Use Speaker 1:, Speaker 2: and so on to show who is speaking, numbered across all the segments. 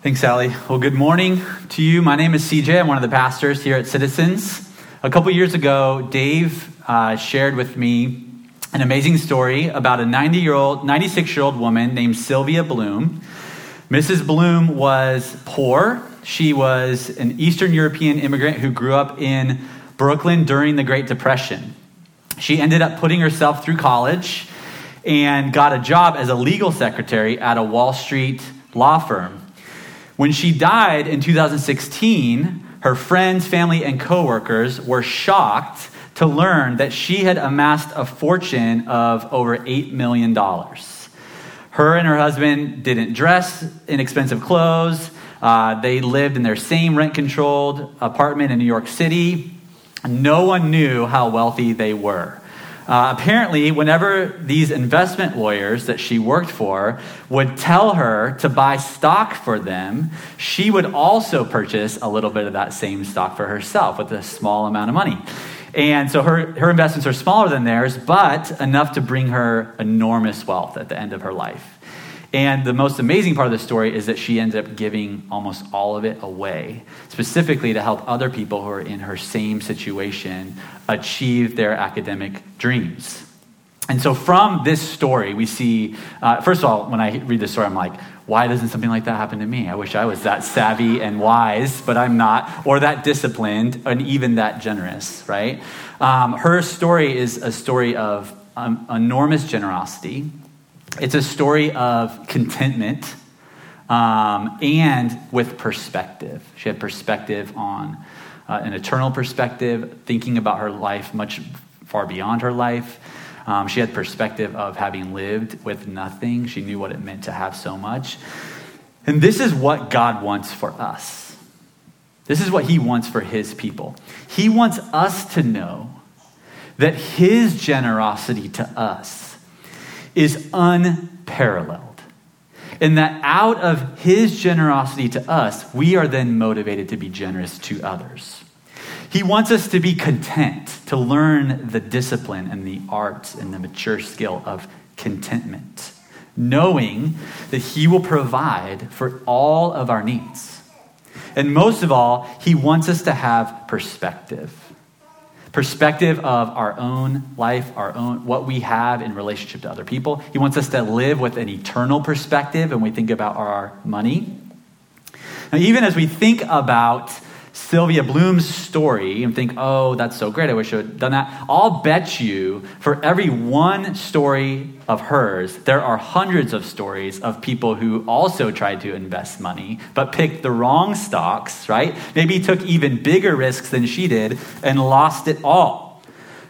Speaker 1: Thanks, Sally. Well, good morning to you. My name is CJ. I'm one of the pastors here at Citizens. A couple years ago, Dave uh, shared with me an amazing story about a 90 year old, 96 year old woman named Sylvia Bloom. Mrs. Bloom was poor. She was an Eastern European immigrant who grew up in Brooklyn during the Great Depression. She ended up putting herself through college and got a job as a legal secretary at a Wall Street law firm. When she died in 2016, her friends, family, and coworkers were shocked to learn that she had amassed a fortune of over $8 million. Her and her husband didn't dress in expensive clothes. Uh, they lived in their same rent controlled apartment in New York City. No one knew how wealthy they were. Uh, apparently, whenever these investment lawyers that she worked for would tell her to buy stock for them, she would also purchase a little bit of that same stock for herself with a small amount of money. And so her, her investments are smaller than theirs, but enough to bring her enormous wealth at the end of her life. And the most amazing part of the story is that she ends up giving almost all of it away, specifically to help other people who are in her same situation achieve their academic dreams. And so, from this story, we see, uh, first of all, when I read this story, I'm like, why doesn't something like that happen to me? I wish I was that savvy and wise, but I'm not, or that disciplined, and even that generous, right? Um, her story is a story of um, enormous generosity it's a story of contentment um, and with perspective. She had perspective on uh, an eternal perspective, thinking about her life much far beyond her life. Um, she had perspective of having lived with nothing. She knew what it meant to have so much. And this is what God wants for us. This is what He wants for His people. He wants us to know that His generosity to us is unparalleled. In that out of his generosity to us, we are then motivated to be generous to others. He wants us to be content, to learn the discipline and the arts and the mature skill of contentment, knowing that he will provide for all of our needs. And most of all, he wants us to have perspective perspective of our own life, our own what we have in relationship to other people. He wants us to live with an eternal perspective and we think about our money. Now, even as we think about Sylvia Bloom's story and think, oh, that's so great, I wish I had done that. I'll bet you for every one story of hers, there are hundreds of stories of people who also tried to invest money, but picked the wrong stocks, right? Maybe took even bigger risks than she did and lost it all.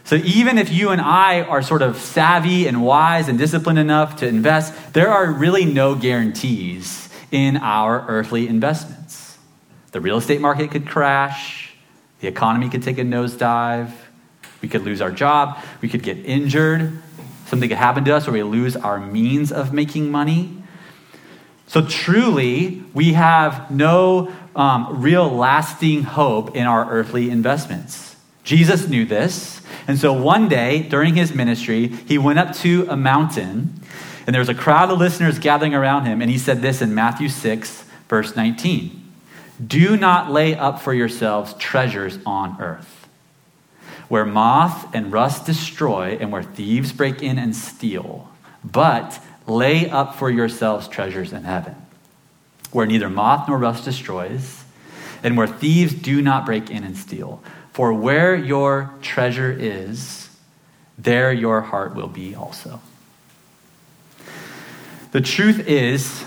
Speaker 1: So even if you and I are sort of savvy and wise and disciplined enough to invest, there are really no guarantees in our earthly investments. The real estate market could crash. The economy could take a nosedive. We could lose our job. We could get injured. Something could happen to us where we lose our means of making money. So, truly, we have no um, real lasting hope in our earthly investments. Jesus knew this. And so, one day during his ministry, he went up to a mountain, and there was a crowd of listeners gathering around him. And he said this in Matthew 6, verse 19. Do not lay up for yourselves treasures on earth, where moth and rust destroy and where thieves break in and steal, but lay up for yourselves treasures in heaven, where neither moth nor rust destroys, and where thieves do not break in and steal. For where your treasure is, there your heart will be also. The truth is,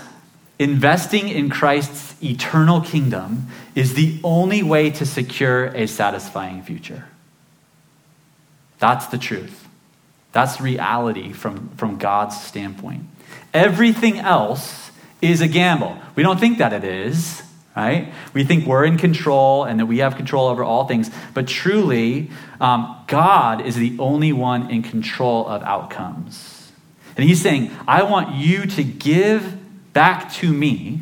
Speaker 1: investing in Christ's eternal kingdom is the only way to secure a satisfying future. That's the truth. That's reality from, from God's standpoint. Everything else is a gamble. We don't think that it is, right? We think we're in control and that we have control over all things. But truly, um, God is the only one in control of outcomes. And He's saying, I want you to give back to me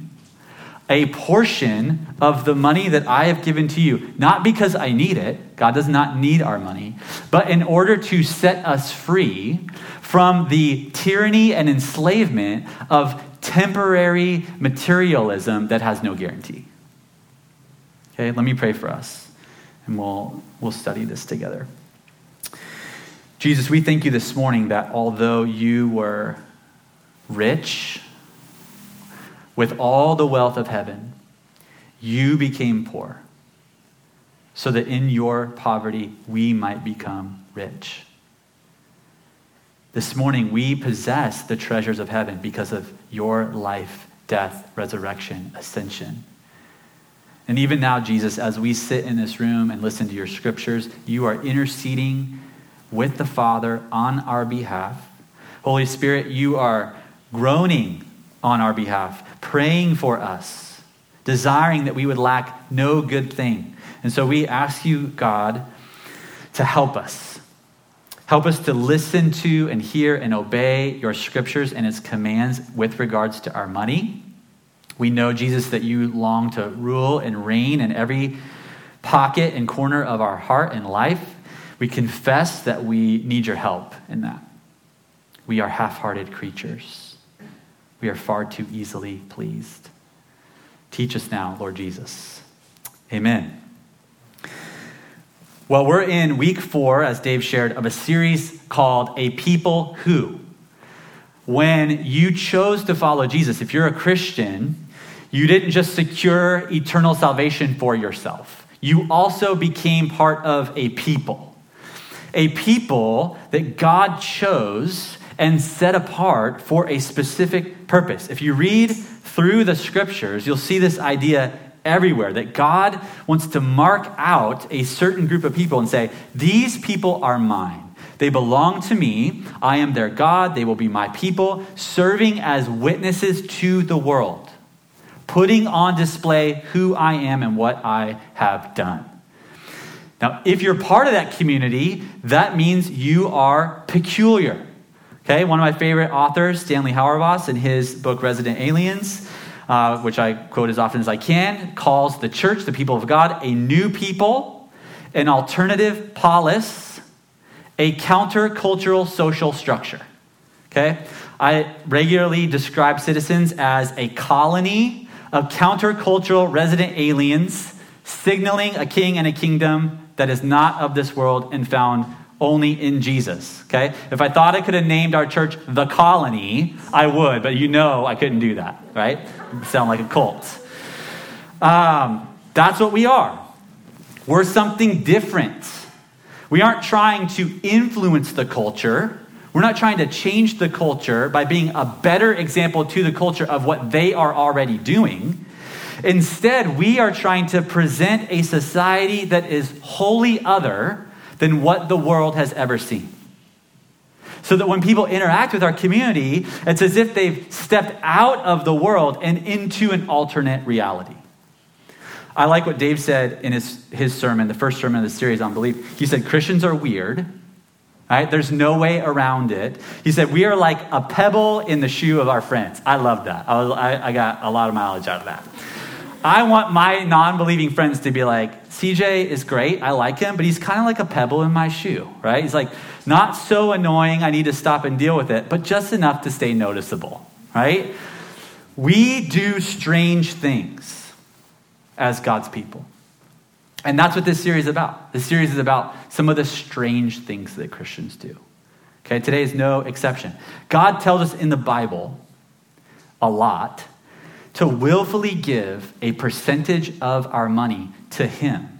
Speaker 1: a portion of the money that I have given to you, not because I need it, God does not need our money, but in order to set us free from the tyranny and enslavement of temporary materialism that has no guarantee. Okay, let me pray for us, and we'll, we'll study this together. Jesus, we thank you this morning that although you were rich with all the wealth of heaven, you became poor so that in your poverty we might become rich. This morning, we possess the treasures of heaven because of your life, death, resurrection, ascension. And even now, Jesus, as we sit in this room and listen to your scriptures, you are interceding with the Father on our behalf. Holy Spirit, you are groaning on our behalf, praying for us, desiring that we would lack no good thing. And so we ask you, God, to help us. Help us to listen to and hear and obey your scriptures and its commands with regards to our money. We know, Jesus, that you long to rule and reign in every pocket and corner of our heart and life. We confess that we need your help in that. We are half hearted creatures, we are far too easily pleased. Teach us now, Lord Jesus. Amen. Well, we're in week four, as Dave shared, of a series called A People Who. When you chose to follow Jesus, if you're a Christian, you didn't just secure eternal salvation for yourself, you also became part of a people. A people that God chose and set apart for a specific purpose. If you read through the scriptures, you'll see this idea everywhere that God wants to mark out a certain group of people and say, These people are mine. They belong to me. I am their God. They will be my people, serving as witnesses to the world, putting on display who I am and what I have done. Now, if you're part of that community, that means you are peculiar. Okay, one of my favorite authors, Stanley Hauerwas, in his book Resident Aliens, uh, which I quote as often as I can, calls the church, the people of God, a new people, an alternative polis, a countercultural social structure. Okay? I regularly describe citizens as a colony of countercultural resident aliens signaling a king and a kingdom that is not of this world and found only in Jesus. Okay? If I thought I could have named our church the colony, I would, but you know I couldn't do that, right? Sound like a cult. Um, that's what we are. We're something different. We aren't trying to influence the culture. We're not trying to change the culture by being a better example to the culture of what they are already doing. Instead, we are trying to present a society that is wholly other than what the world has ever seen. So that when people interact with our community, it's as if they've stepped out of the world and into an alternate reality. I like what Dave said in his, his sermon, the first sermon of the series on belief. He said, Christians are weird. Right? There's no way around it. He said, We are like a pebble in the shoe of our friends. I love that. I, I, I got a lot of mileage out of that. I want my non believing friends to be like, CJ is great. I like him, but he's kind of like a pebble in my shoe, right? He's like, not so annoying, I need to stop and deal with it, but just enough to stay noticeable, right? We do strange things as God's people. And that's what this series is about. This series is about some of the strange things that Christians do. Okay, today is no exception. God tells us in the Bible a lot to willfully give a percentage of our money to Him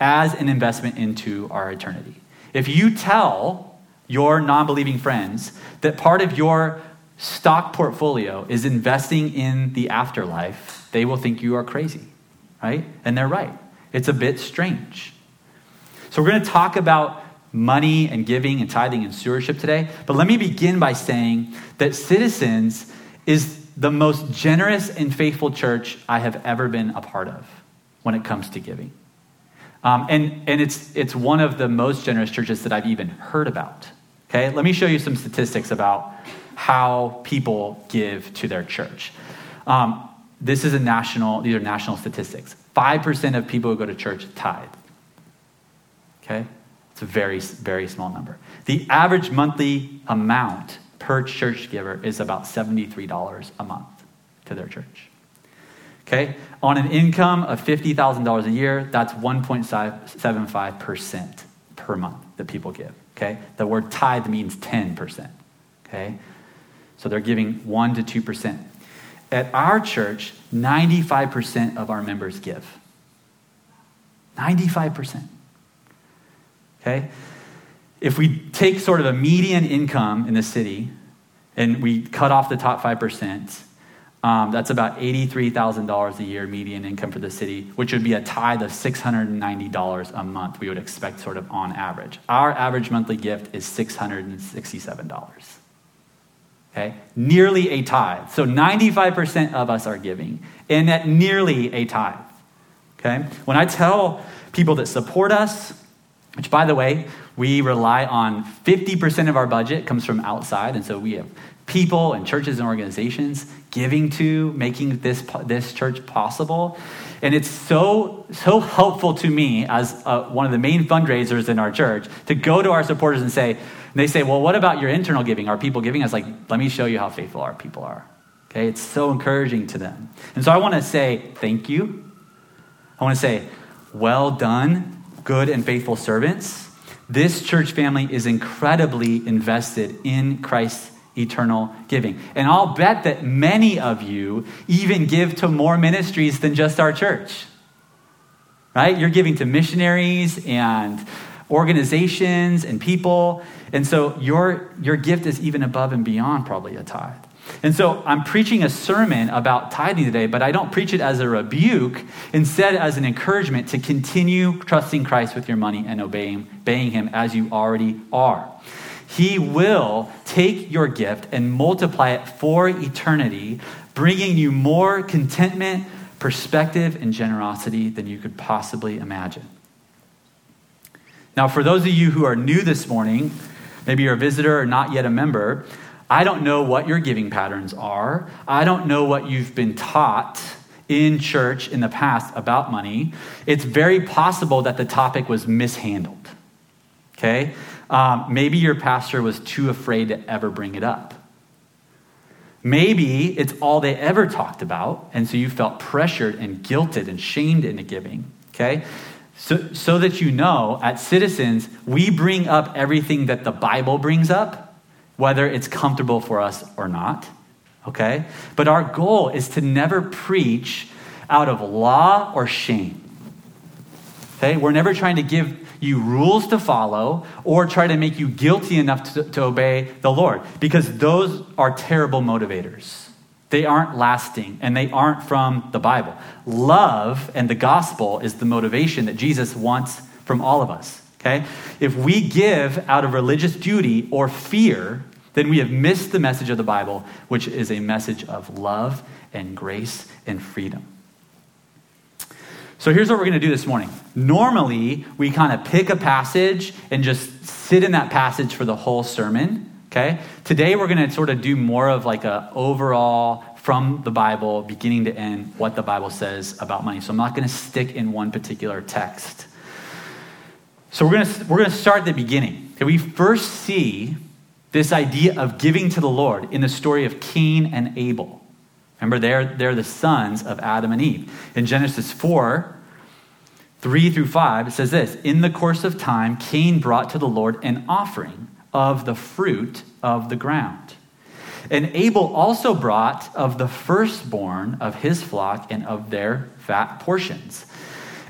Speaker 1: as an investment into our eternity. If you tell your non believing friends that part of your stock portfolio is investing in the afterlife, they will think you are crazy, right? And they're right. It's a bit strange. So, we're going to talk about money and giving and tithing and stewardship today. But let me begin by saying that Citizens is the most generous and faithful church I have ever been a part of when it comes to giving. Um, and and it's, it's one of the most generous churches that I've even heard about. Okay, let me show you some statistics about how people give to their church. Um, this is a national, these are national statistics. 5% of people who go to church tithe. Okay? It's a very, very small number. The average monthly amount per church giver is about $73 a month to their church. Okay? On an income of $50,000 a year, that's 1.75% per month that people give. Okay? The word tithe means 10%. Okay? So they're giving 1 to 2%. At our church, 95% of our members give. 95%. Okay? If we take sort of a median income in the city and we cut off the top 5%, um, that's about $83,000 a year median income for the city, which would be a tithe of $690 a month, we would expect sort of on average. Our average monthly gift is $667. Okay? Nearly a tithe. So 95% of us are giving, and at nearly a tithe. Okay? When I tell people that support us, which by the way, we rely on 50% of our budget comes from outside, and so we have people and churches and organizations giving to making this, this church possible. And it's so, so helpful to me as uh, one of the main fundraisers in our church to go to our supporters and say, and they say, well, what about your internal giving? Are people giving? us? like, let me show you how faithful our people are. Okay, it's so encouraging to them. And so I want to say thank you. I want to say, well done, good and faithful servants. This church family is incredibly invested in Christ's eternal giving. And I'll bet that many of you even give to more ministries than just our church. Right? You're giving to missionaries and organizations and people. And so your, your gift is even above and beyond probably a tithe. And so I'm preaching a sermon about tithing today, but I don't preach it as a rebuke, instead, as an encouragement to continue trusting Christ with your money and obeying, Him as you already are. He will take your gift and multiply it for eternity, bringing you more contentment, perspective, and generosity than you could possibly imagine. Now, for those of you who are new this morning, maybe you're a visitor or not yet a member, I don't know what your giving patterns are. I don't know what you've been taught in church in the past about money. It's very possible that the topic was mishandled. Okay? Um, maybe your pastor was too afraid to ever bring it up. Maybe it's all they ever talked about, and so you felt pressured and guilted and shamed into giving. Okay? So, so that you know, at Citizens, we bring up everything that the Bible brings up, whether it's comfortable for us or not. Okay? But our goal is to never preach out of law or shame. Okay? We're never trying to give you rules to follow or try to make you guilty enough to, to obey the Lord because those are terrible motivators. They aren't lasting and they aren't from the Bible. Love and the gospel is the motivation that Jesus wants from all of us. Okay? If we give out of religious duty or fear, then we have missed the message of the Bible, which is a message of love and grace and freedom. So here's what we're going to do this morning. Normally, we kind of pick a passage and just sit in that passage for the whole sermon. Okay? Today, we're going to sort of do more of like a overall from the Bible, beginning to end, what the Bible says about money. So I'm not going to stick in one particular text. So we're going to, we're going to start at the beginning. Okay, we first see this idea of giving to the Lord in the story of Cain and Abel. Remember, they're, they're the sons of Adam and Eve. In Genesis 4, 3 through 5, it says this In the course of time, Cain brought to the Lord an offering of the fruit of the ground. And Abel also brought of the firstborn of his flock and of their fat portions.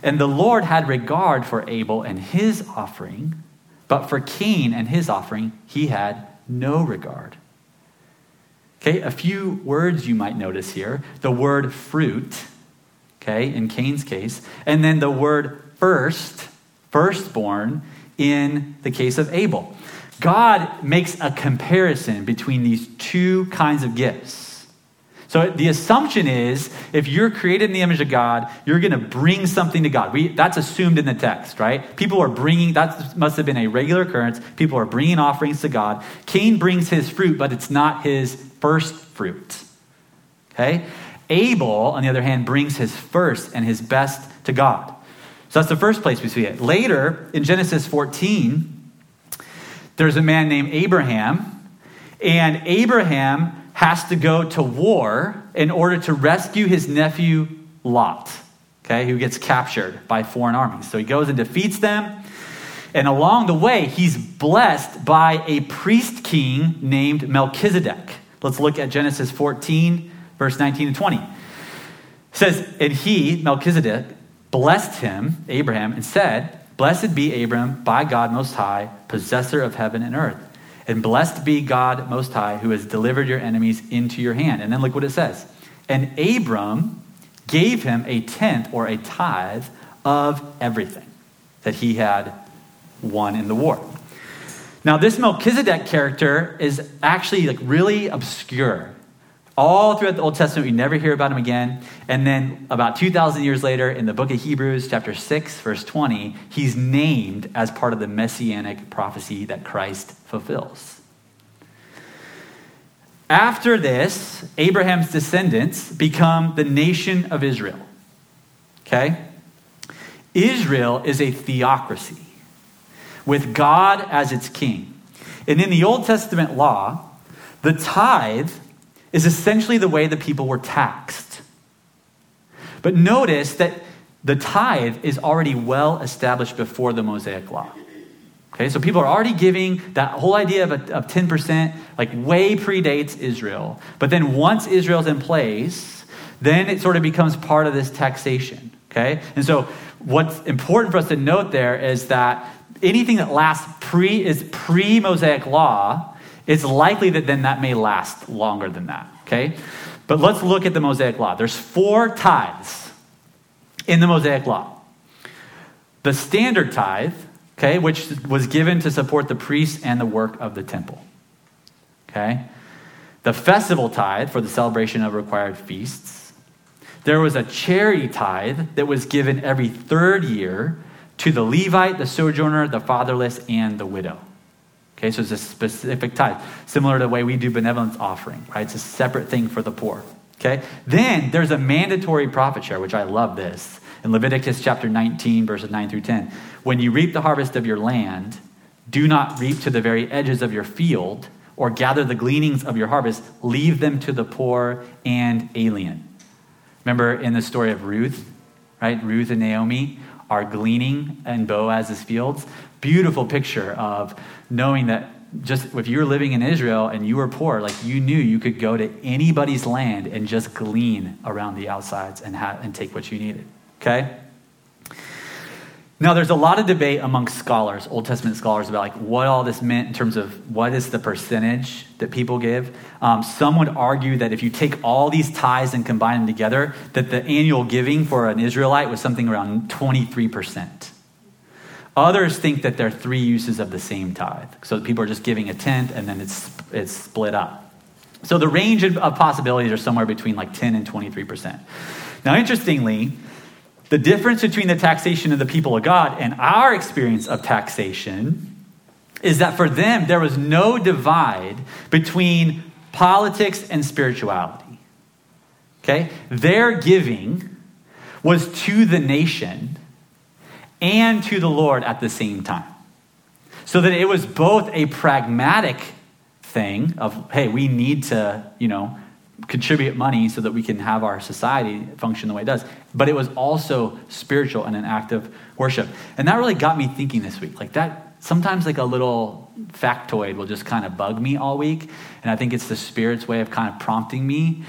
Speaker 1: And the Lord had regard for Abel and his offering, but for Cain and his offering, he had no regard. Okay, a few words you might notice here the word fruit, okay, in Cain's case, and then the word first, firstborn, in the case of Abel. God makes a comparison between these two kinds of gifts. So the assumption is if you're created in the image of God, you're going to bring something to God. We, that's assumed in the text, right? People are bringing, that must have been a regular occurrence. People are bringing offerings to God. Cain brings his fruit, but it's not his first fruit. Okay? Abel, on the other hand, brings his first and his best to God. So that's the first place we see it. Later, in Genesis 14, there's a man named Abraham And Abraham has to go to war in order to rescue his nephew Lot, okay, who gets captured by foreign armies. So he goes and defeats them. And along the way, he's blessed by a priest king named Melchizedek. Let's look at Genesis 14, verse 19 and 20. It says, And he, Melchizedek, blessed him, Abraham, and said, Blessed be Abram by God Most High, possessor of heaven and earth. And blessed be God Most High, who has delivered your enemies into your hand. And then look what it says. And Abram gave him a tenth or a tithe of everything that he had won in the war. Now, this Melchizedek character is actually like really obscure. All throughout the Old Testament, we never hear about him again. And then, about 2,000 years later, in the book of Hebrews, chapter 6, verse 20, he's named as part of the messianic prophecy that Christ fulfills. After this, Abraham's descendants become the nation of Israel. Okay? Israel is a theocracy with God as its king. And in the Old Testament law, the tithe is essentially the way the people were taxed. But notice that the tithe is already well established before the Mosaic law. Okay, so people are already giving that whole idea of, a, of 10%, like way predates Israel. But then once Israel's in place, then it sort of becomes part of this taxation. Okay? And so what's important for us to note there is that anything that lasts pre is pre-Mosaic law, it's likely that then that may last longer than that. Okay? But let's look at the Mosaic law. There's four tithes in the Mosaic law. The standard tithe, okay, which was given to support the priests and the work of the temple. Okay? The festival tithe for the celebration of required feasts. There was a charity tithe that was given every third year to the Levite, the sojourner, the fatherless, and the widow. Okay, so it's a specific tithe, similar to the way we do benevolence offering, right? It's a separate thing for the poor. Okay? Then there's a mandatory profit share, which I love this. In Leviticus chapter 19, verses 9 through 10. When you reap the harvest of your land, do not reap to the very edges of your field or gather the gleanings of your harvest. Leave them to the poor and alien. Remember in the story of Ruth, right? Ruth and Naomi are gleaning in Boaz's fields. Beautiful picture of knowing that just if you were living in Israel and you were poor, like you knew you could go to anybody's land and just glean around the outsides and, have, and take what you needed. Okay? Now, there's a lot of debate amongst scholars, Old Testament scholars, about like what all this meant in terms of what is the percentage that people give. Um, some would argue that if you take all these tithes and combine them together, that the annual giving for an Israelite was something around 23%. Others think that there are three uses of the same tithe. So people are just giving a tenth and then it's, it's split up. So the range of possibilities are somewhere between like 10 and 23%. Now, interestingly, the difference between the taxation of the people of God and our experience of taxation is that for them, there was no divide between politics and spirituality. Okay? Their giving was to the nation and to the Lord at the same time. So that it was both a pragmatic thing of, hey, we need to, you know, contribute money so that we can have our society function the way it does. But it was also spiritual and an act of worship. And that really got me thinking this week. Like that, sometimes like a little factoid will just kind of bug me all week. And I think it's the Spirit's way of kind of prompting me.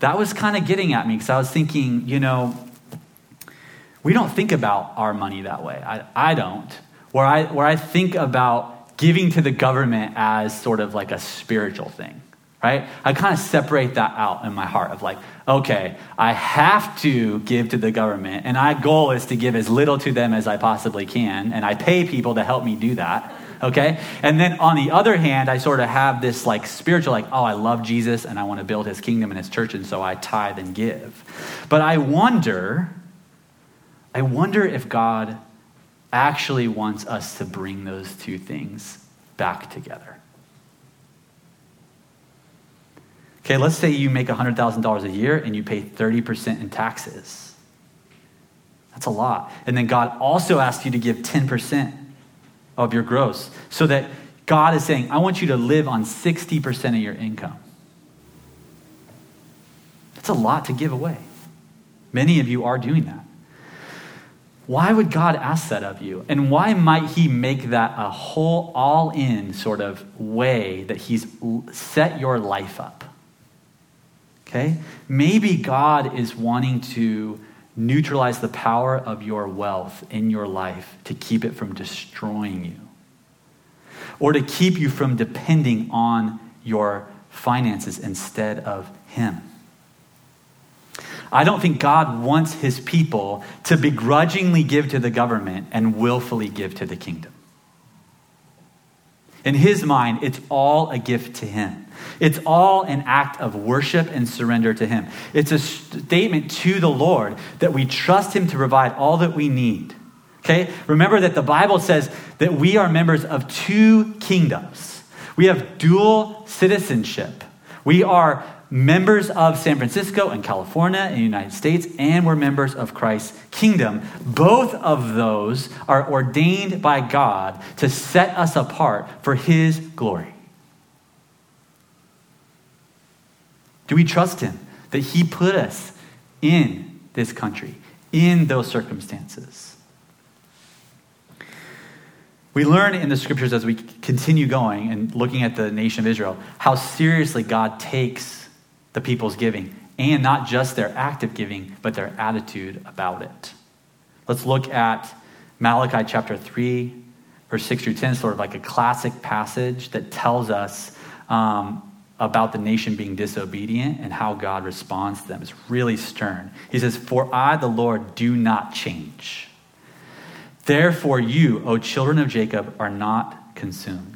Speaker 1: That was kind of getting at me because I was thinking, you know, we don't think about our money that way. I, I don't. Where I, where I think about giving to the government as sort of like a spiritual thing right? I kind of separate that out in my heart of like, okay, I have to give to the government, and my goal is to give as little to them as I possibly can, and I pay people to help me do that. Okay? And then on the other hand, I sort of have this like spiritual, like, oh, I love Jesus and I want to build his kingdom and his church, and so I tithe and give. But I wonder, I wonder if God actually wants us to bring those two things back together. Okay, let's say you make $100,000 a year and you pay 30% in taxes. That's a lot. And then God also asks you to give 10% of your gross so that God is saying, I want you to live on 60% of your income. That's a lot to give away. Many of you are doing that. Why would God ask that of you? And why might He make that a whole, all in sort of way that He's set your life up? Okay? Maybe God is wanting to neutralize the power of your wealth in your life to keep it from destroying you or to keep you from depending on your finances instead of Him. I don't think God wants his people to begrudgingly give to the government and willfully give to the kingdom. In his mind, it's all a gift to him. It's all an act of worship and surrender to him. It's a statement to the Lord that we trust him to provide all that we need. Okay? Remember that the Bible says that we are members of two kingdoms. We have dual citizenship. We are members of San Francisco and California in the United States, and we're members of Christ's kingdom. Both of those are ordained by God to set us apart for his glory. Do we trust him that he put us in this country, in those circumstances? We learn in the scriptures as we continue going and looking at the nation of Israel how seriously God takes the people's giving, and not just their active giving, but their attitude about it. Let's look at Malachi chapter 3, verse 6 through 10, sort of like a classic passage that tells us um, about the nation being disobedient and how God responds to them. It's really stern. He says, For I, the Lord, do not change. Therefore, you, O children of Jacob, are not consumed.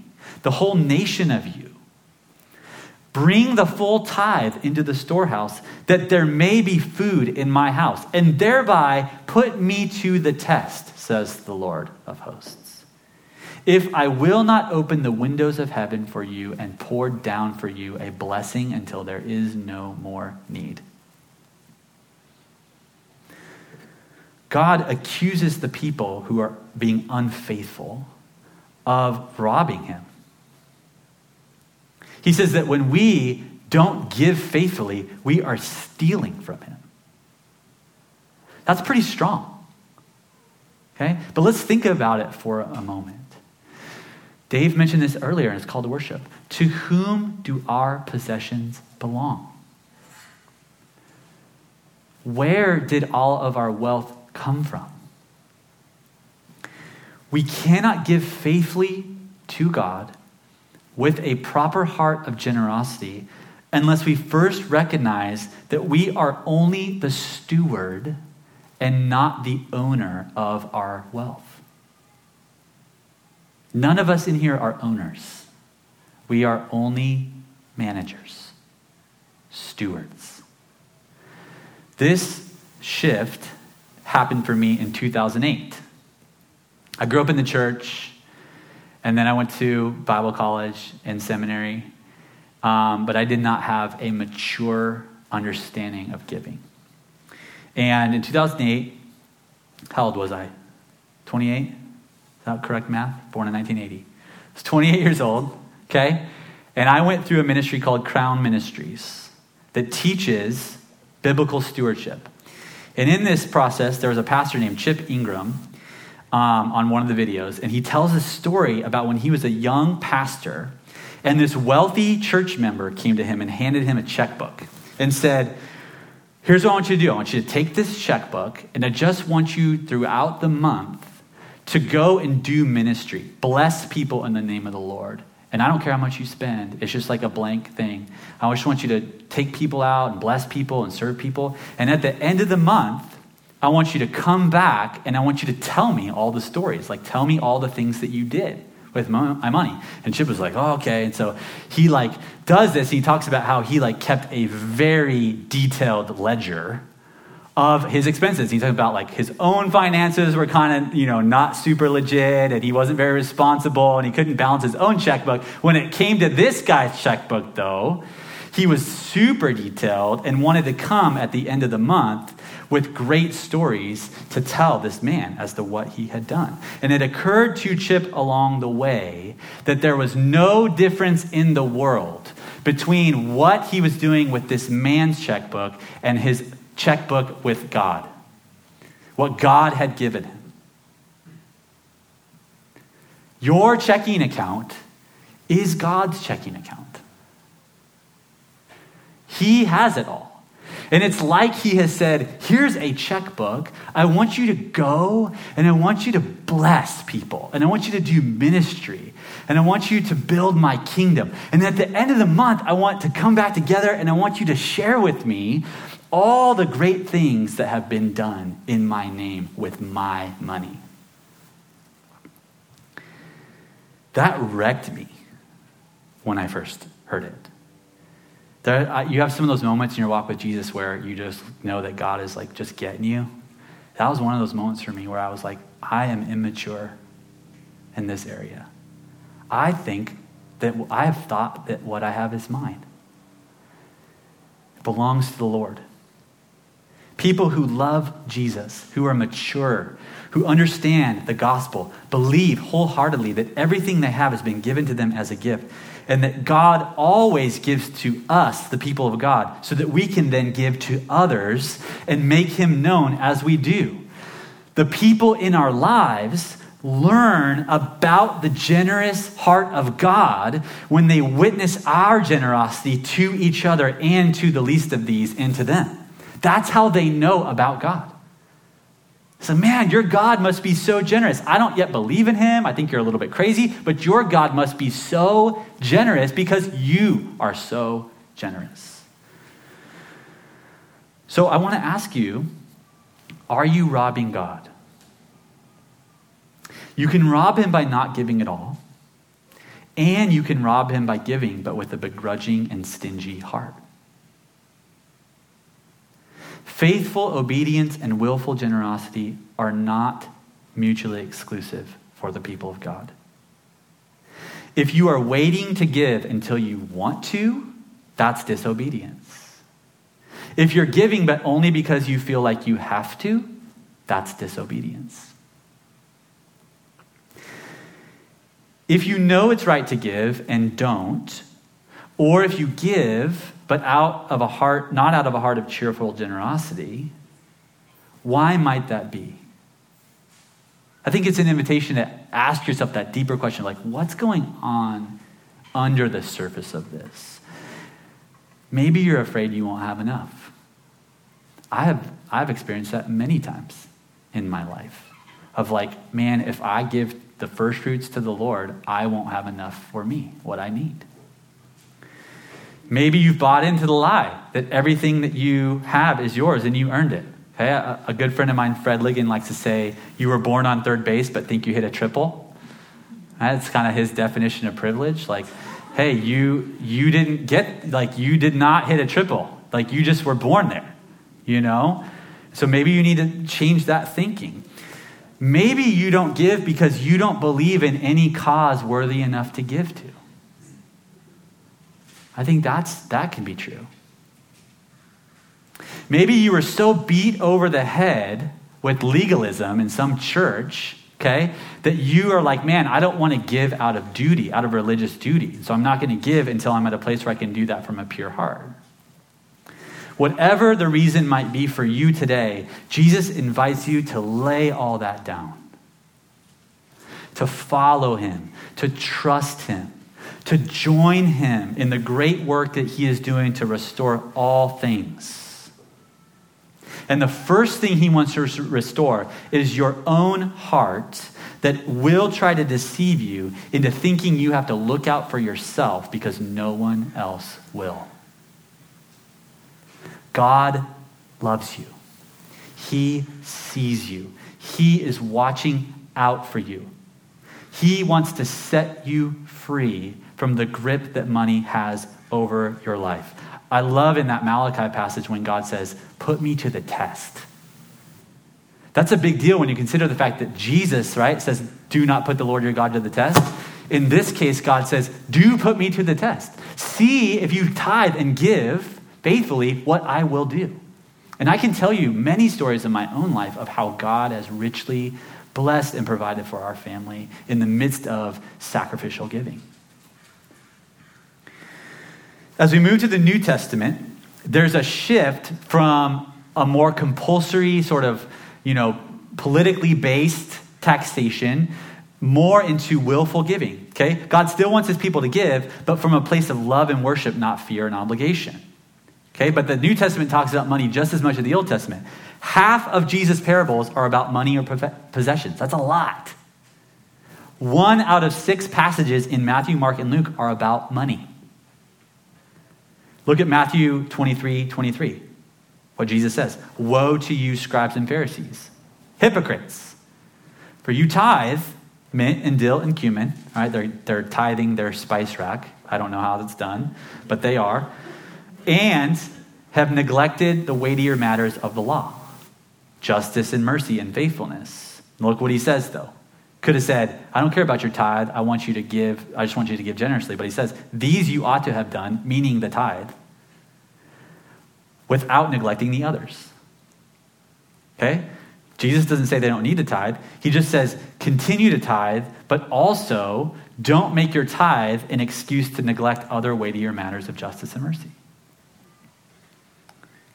Speaker 1: the whole nation of you. Bring the full tithe into the storehouse, that there may be food in my house, and thereby put me to the test, says the Lord of hosts. If I will not open the windows of heaven for you and pour down for you a blessing until there is no more need. God accuses the people who are being unfaithful of robbing him. He says that when we don't give faithfully, we are stealing from him. That's pretty strong. Okay? But let's think about it for a moment. Dave mentioned this earlier, and it's called worship. To whom do our possessions belong? Where did all of our wealth come from? We cannot give faithfully to God with a proper heart of generosity unless we first recognize that we are only the steward and not the owner of our wealth. None of us in here are owners. We are only managers, stewards. This shift happened for me in 2008. I grew up in the church. And then I went to Bible college and seminary, um, but I did not have a mature understanding of giving. And in 2008, how old was I? 28? Is that correct math? Born in 1980. I was 28 years old, okay? And I went through a ministry called Crown Ministries that teaches biblical stewardship. And in this process, there was a pastor named Chip Ingram um, on one of the videos, and he tells a story about when he was a young pastor, and this wealthy church member came to him and handed him a checkbook and said, Here's what I want you to do I want you to take this checkbook, and I just want you throughout the month to go and do ministry, bless people in the name of the Lord. And I don't care how much you spend, it's just like a blank thing. I just want you to take people out and bless people and serve people. And at the end of the month, I want you to come back and I want you to tell me all the stories. Like, tell me all the things that you did with my money? And Chip was like, oh, okay. And so he like does this. He talks about how he like kept a very detailed ledger of his expenses. He's talking about like his own finances were kind of, you know, not super legit and he wasn't very responsible and he couldn't balance his own checkbook. When it came to this guy's checkbook though, he was super detailed and wanted to come at the end of the month with great stories to tell this man as to what he had done. And it occurred to Chip along the way that there was no difference in the world between what he was doing with this man's checkbook and his checkbook with God, what God had given him. Your checking account is God's checking account. He has it all. And it's like he has said, Here's a checkbook. I want you to go and I want you to bless people. And I want you to do ministry. And I want you to build my kingdom. And at the end of the month, I want to come back together and I want you to share with me all the great things that have been done in my name with my money. That wrecked me when I first heard it. There, you have some of those moments in your walk with Jesus where you just know that God is like just getting you. That was one of those moments for me where I was like, I am immature in this area. I think that I have thought that what I have is mine. It belongs to the Lord. People who love Jesus, who are mature, who understand the gospel, believe wholeheartedly that everything they have has been given to them as a gift and that God always gives to us, the people of God, so that we can then give to others and make Him known as we do. The people in our lives learn about the generous heart of God when they witness our generosity to each other and to the least of these and to them. That's how they know about God. So, man, your God must be so generous. I don't yet believe in him. I think you're a little bit crazy, but your God must be so generous because you are so generous. So, I want to ask you are you robbing God? You can rob him by not giving at all, and you can rob him by giving, but with a begrudging and stingy heart. Faithful obedience and willful generosity are not mutually exclusive for the people of God. If you are waiting to give until you want to, that's disobedience. If you're giving but only because you feel like you have to, that's disobedience. If you know it's right to give and don't, or if you give but out of a heart, not out of a heart of cheerful generosity, why might that be? I think it's an invitation to ask yourself that deeper question like, what's going on under the surface of this? Maybe you're afraid you won't have enough. I have, I've experienced that many times in my life of like, man, if I give the first fruits to the Lord, I won't have enough for me, what I need. Maybe you've bought into the lie that everything that you have is yours and you earned it. Okay? A, a good friend of mine, Fred Ligon, likes to say, You were born on third base, but think you hit a triple. That's kind of his definition of privilege. Like, hey, you you didn't get like you did not hit a triple. Like you just were born there. You know? So maybe you need to change that thinking. Maybe you don't give because you don't believe in any cause worthy enough to give to. I think that's, that can be true. Maybe you were so beat over the head with legalism in some church, okay, that you are like, man, I don't want to give out of duty, out of religious duty. So I'm not going to give until I'm at a place where I can do that from a pure heart. Whatever the reason might be for you today, Jesus invites you to lay all that down, to follow him, to trust him to join him in the great work that he is doing to restore all things. And the first thing he wants to restore is your own heart that will try to deceive you into thinking you have to look out for yourself because no one else will. God loves you. He sees you. He is watching out for you. He wants to set you free from the grip that money has over your life. I love in that Malachi passage when God says, Put me to the test. That's a big deal when you consider the fact that Jesus, right, says, Do not put the Lord your God to the test. In this case, God says, Do put me to the test. See if you tithe and give faithfully what I will do. And I can tell you many stories in my own life of how God has richly blessed and provided for our family in the midst of sacrificial giving. As we move to the New Testament, there's a shift from a more compulsory, sort of, you know, politically based taxation more into willful giving. Okay? God still wants his people to give, but from a place of love and worship, not fear and obligation. Okay? But the New Testament talks about money just as much as the Old Testament. Half of Jesus' parables are about money or possessions. That's a lot. One out of six passages in Matthew, Mark, and Luke are about money. Look at Matthew 23 23. What Jesus says Woe to you, scribes and Pharisees, hypocrites! For you tithe mint and dill and cumin, right? They're, they're tithing their spice rack. I don't know how that's done, but they are. And have neglected the weightier matters of the law justice and mercy and faithfulness. Look what he says, though. Could have said, I don't care about your tithe. I want you to give, I just want you to give generously. But he says, These you ought to have done, meaning the tithe, without neglecting the others. Okay? Jesus doesn't say they don't need to tithe. He just says, continue to tithe, but also don't make your tithe an excuse to neglect other weightier matters of justice and mercy.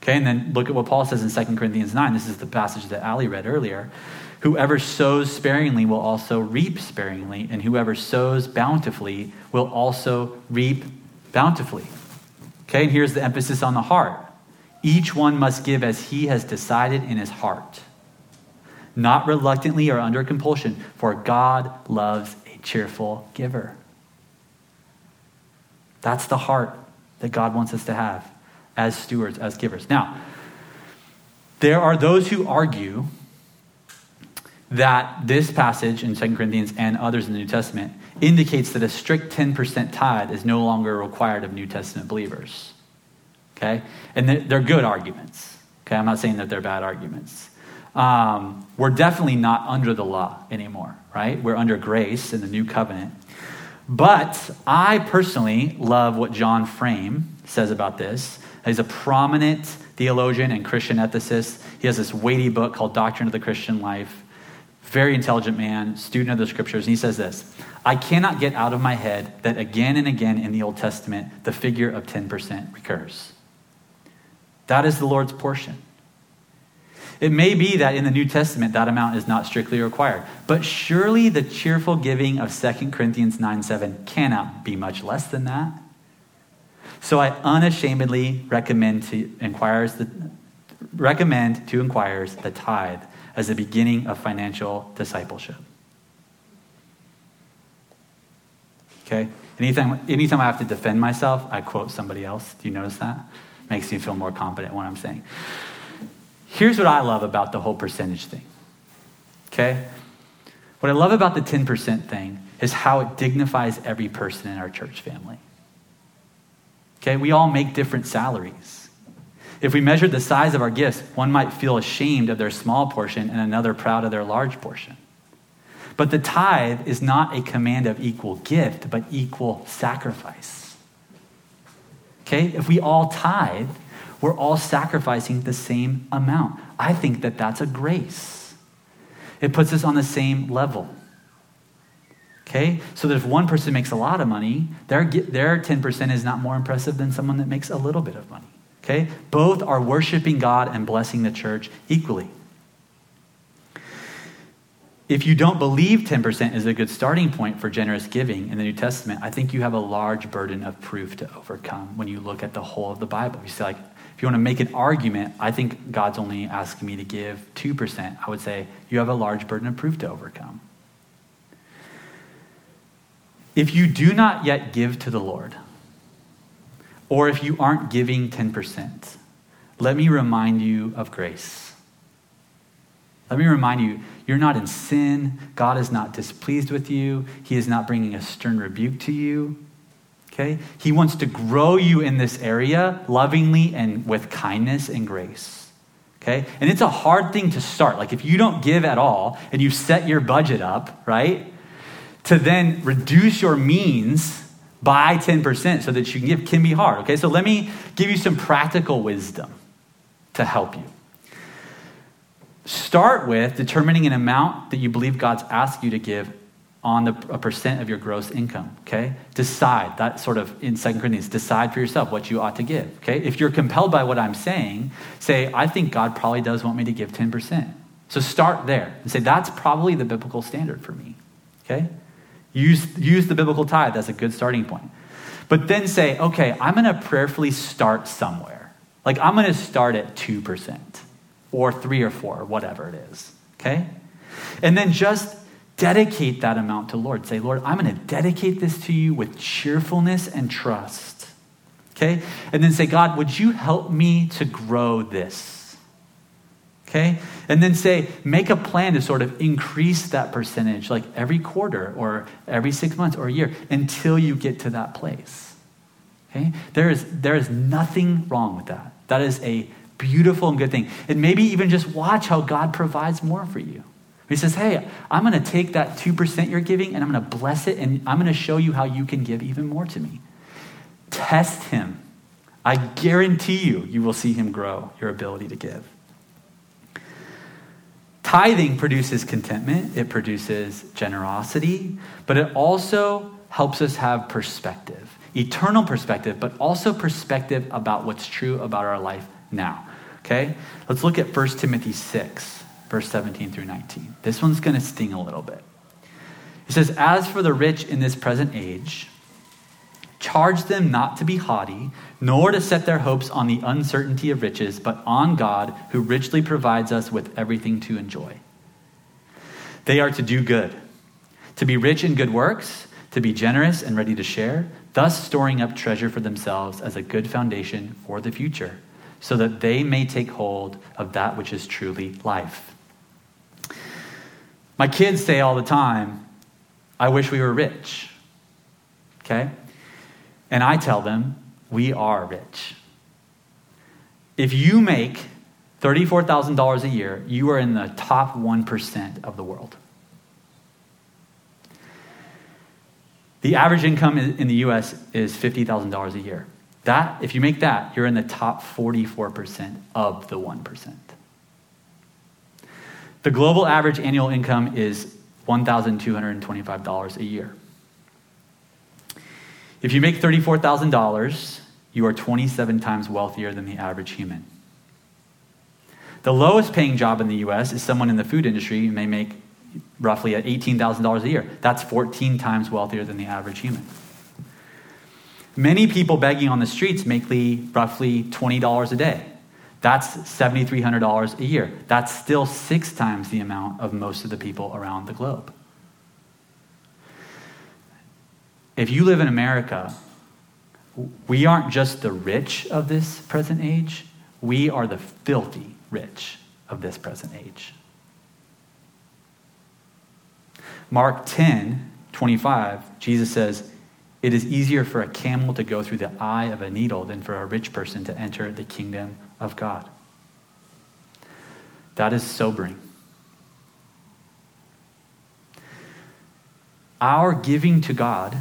Speaker 1: Okay, and then look at what Paul says in 2 Corinthians 9. This is the passage that Ali read earlier. Whoever sows sparingly will also reap sparingly, and whoever sows bountifully will also reap bountifully. Okay, and here's the emphasis on the heart. Each one must give as he has decided in his heart, not reluctantly or under compulsion, for God loves a cheerful giver. That's the heart that God wants us to have as stewards, as givers. Now, there are those who argue that this passage in 2 Corinthians and others in the New Testament indicates that a strict 10% tithe is no longer required of New Testament believers. Okay? And they're good arguments. Okay? I'm not saying that they're bad arguments. Um, we're definitely not under the law anymore, right? We're under grace in the new covenant. But I personally love what John Frame says about this. He's a prominent theologian and Christian ethicist. He has this weighty book called Doctrine of the Christian Life. Very intelligent man, student of the scriptures. And he says this I cannot get out of my head that again and again in the Old Testament, the figure of 10% recurs. That is the Lord's portion. It may be that in the New Testament that amount is not strictly required, but surely the cheerful giving of 2 Corinthians 9 7 cannot be much less than that. So I unashamedly recommend to inquirers the, recommend to inquirers the tithe as the beginning of financial discipleship. Okay? Anytime, anytime I have to defend myself, I quote somebody else. Do you notice that? Makes me feel more confident what I'm saying. Here's what I love about the whole percentage thing. Okay? What I love about the 10% thing is how it dignifies every person in our church family. Okay, we all make different salaries. If we measured the size of our gifts, one might feel ashamed of their small portion and another proud of their large portion. But the tithe is not a command of equal gift, but equal sacrifice. Okay, if we all tithe, we're all sacrificing the same amount. I think that that's a grace. It puts us on the same level. Okay? So that if one person makes a lot of money, their, their 10% is not more impressive than someone that makes a little bit of money. Okay? Both are worshiping God and blessing the church equally. If you don't believe 10% is a good starting point for generous giving in the New Testament, I think you have a large burden of proof to overcome when you look at the whole of the Bible. You say, like, if you want to make an argument, I think God's only asking me to give 2%. I would say you have a large burden of proof to overcome. If you do not yet give to the Lord, or if you aren't giving 10%, let me remind you of grace. Let me remind you, You're not in sin. God is not displeased with you. He is not bringing a stern rebuke to you. Okay? He wants to grow you in this area lovingly and with kindness and grace. Okay? And it's a hard thing to start. Like if you don't give at all and you set your budget up, right? To then reduce your means by 10% so that you can give can be hard. Okay? So let me give you some practical wisdom to help you. Start with determining an amount that you believe God's asked you to give on the, a percent of your gross income, okay? Decide, that sort of in Second Corinthians, decide for yourself what you ought to give, okay? If you're compelled by what I'm saying, say, I think God probably does want me to give 10%. So start there and say, that's probably the biblical standard for me, okay? Use, use the biblical tithe as a good starting point. But then say, okay, I'm gonna prayerfully start somewhere. Like, I'm gonna start at 2% or 3 or 4, whatever it is, okay? And then just dedicate that amount to Lord. Say, Lord, I'm going to dedicate this to you with cheerfulness and trust. Okay? And then say, God, would you help me to grow this? Okay? And then say, make a plan to sort of increase that percentage like every quarter or every six months or a year until you get to that place. Okay? There is, there is nothing wrong with that. That is a beautiful and good thing. And maybe even just watch how God provides more for you. He says, Hey, I'm going to take that 2% you're giving and I'm going to bless it and I'm going to show you how you can give even more to me. Test him. I guarantee you, you will see him grow your ability to give. Tithing produces contentment, it produces generosity, but it also helps us have perspective eternal perspective, but also perspective about what's true about our life now. Okay? Let's look at 1 Timothy 6 verse 17 through 19. This one's going to sting a little bit. He says, As for the rich in this present age, charge them not to be haughty, nor to set their hopes on the uncertainty of riches, but on God, who richly provides us with everything to enjoy. They are to do good, to be rich in good works, to be generous and ready to share, thus storing up treasure for themselves as a good foundation for the future, so that they may take hold of that which is truly life. My kids say all the time, I wish we were rich. Okay? And I tell them, we are rich. If you make $34,000 a year, you are in the top 1% of the world. The average income in the US is $50,000 a year. That, if you make that, you're in the top 44% of the 1%. The global average annual income is $1,225 a year. If you make $34,000, you are 27 times wealthier than the average human. The lowest paying job in the US is someone in the food industry who may make roughly at $18,000 a year. That's 14 times wealthier than the average human. Many people begging on the streets make roughly $20 a day. That's $7,300 a year. That's still six times the amount of most of the people around the globe. If you live in America, we aren't just the rich of this present age, we are the filthy rich of this present age. Mark 10, 25, Jesus says, It is easier for a camel to go through the eye of a needle than for a rich person to enter the kingdom of God. That is sobering. Our giving to God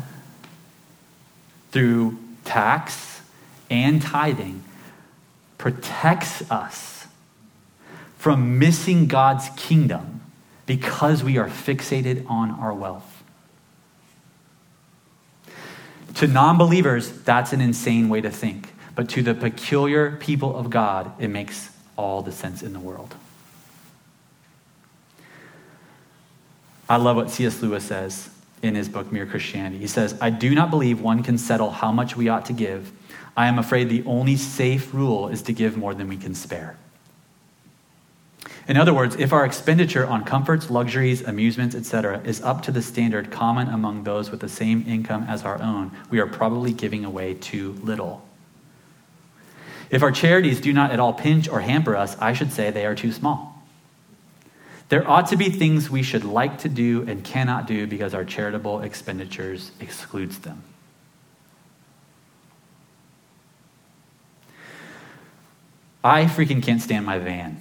Speaker 1: through tax and tithing protects us from missing God's kingdom because we are fixated on our wealth. To non believers, that's an insane way to think. But to the peculiar people of God, it makes all the sense in the world. I love what C.S. Lewis says in his book, Mere Christianity. He says, I do not believe one can settle how much we ought to give. I am afraid the only safe rule is to give more than we can spare. In other words, if our expenditure on comforts, luxuries, amusements, etc., is up to the standard common among those with the same income as our own, we are probably giving away too little. If our charities do not at all pinch or hamper us, I should say they are too small. There ought to be things we should like to do and cannot do because our charitable expenditures excludes them. I freaking can't stand my van.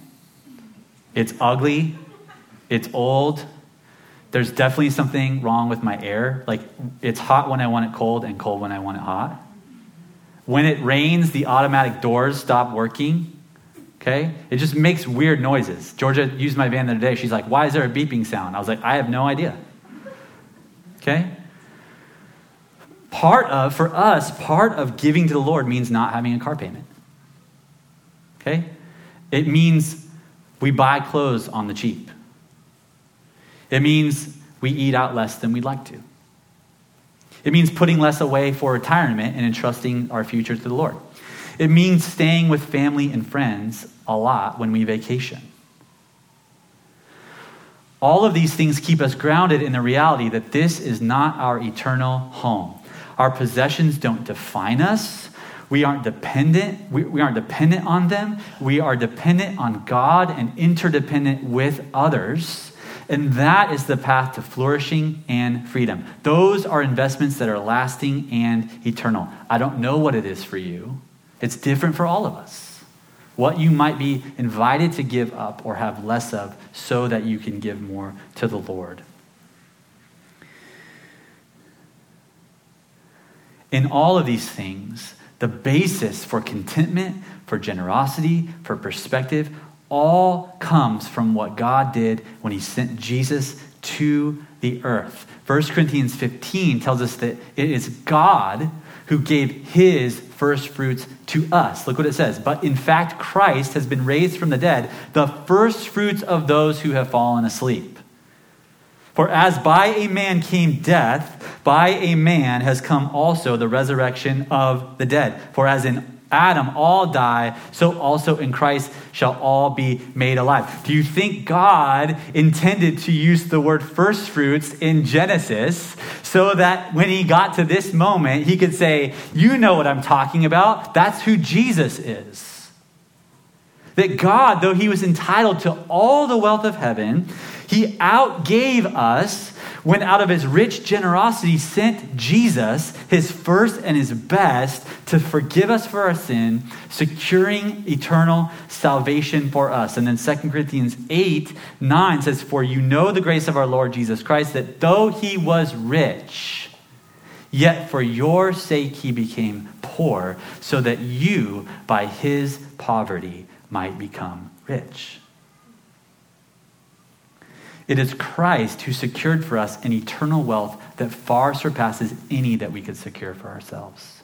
Speaker 1: It's ugly, it's old. There's definitely something wrong with my air. Like, it's hot when I want it cold and cold when I want it hot. When it rains, the automatic doors stop working. Okay? It just makes weird noises. Georgia used my van the other day. She's like, Why is there a beeping sound? I was like, I have no idea. Okay? Part of, for us, part of giving to the Lord means not having a car payment. Okay? It means we buy clothes on the cheap. It means we eat out less than we'd like to. It means putting less away for retirement and entrusting our future to the Lord. It means staying with family and friends a lot when we vacation. All of these things keep us grounded in the reality that this is not our eternal home. Our possessions don't define us. We aren't dependent. We, we aren't dependent on them. We are dependent on God and interdependent with others. And that is the path to flourishing and freedom. Those are investments that are lasting and eternal. I don't know what it is for you, it's different for all of us. What you might be invited to give up or have less of so that you can give more to the Lord. In all of these things, the basis for contentment, for generosity, for perspective, all comes from what God did when He sent Jesus to the earth. 1 Corinthians 15 tells us that it is God who gave His first fruits to us. Look what it says. But in fact, Christ has been raised from the dead, the first fruits of those who have fallen asleep. For as by a man came death, by a man has come also the resurrection of the dead. For as in Adam all die, so also in Christ shall all be made alive. Do you think God intended to use the word first fruits in Genesis so that when he got to this moment, he could say, You know what I'm talking about? That's who Jesus is. That God, though he was entitled to all the wealth of heaven, he outgave us when out of his rich generosity sent Jesus, his first and his best, to forgive us for our sin, securing eternal salvation for us. And then 2 Corinthians 8 9 says, For you know the grace of our Lord Jesus Christ, that though he was rich, yet for your sake he became poor, so that you, by his poverty, might become rich. It is Christ who secured for us an eternal wealth that far surpasses any that we could secure for ourselves.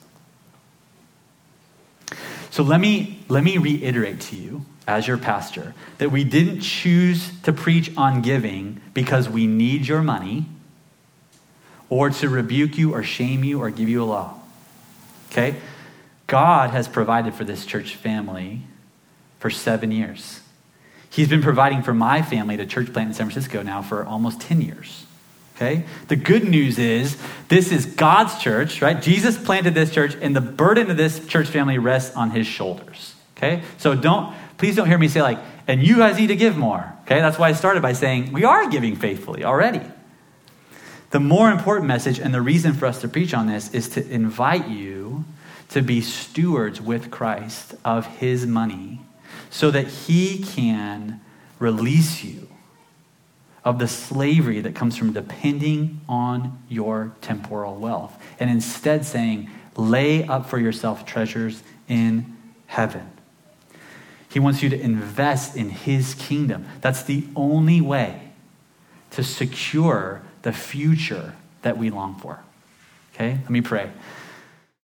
Speaker 1: So let me, let me reiterate to you, as your pastor, that we didn't choose to preach on giving because we need your money or to rebuke you or shame you or give you a law. Okay? God has provided for this church family for seven years. He's been providing for my family at a church plant in San Francisco now for almost 10 years. Okay? The good news is this is God's church, right? Jesus planted this church, and the burden of this church family rests on his shoulders. Okay? So don't, please don't hear me say, like, and you guys need to give more. Okay? That's why I started by saying we are giving faithfully already. The more important message and the reason for us to preach on this is to invite you to be stewards with Christ of his money so that he can release you of the slavery that comes from depending on your temporal wealth. And instead saying, lay up for yourself treasures in heaven. He wants you to invest in his kingdom. That's the only way to secure the future that we long for. Okay? Let me pray.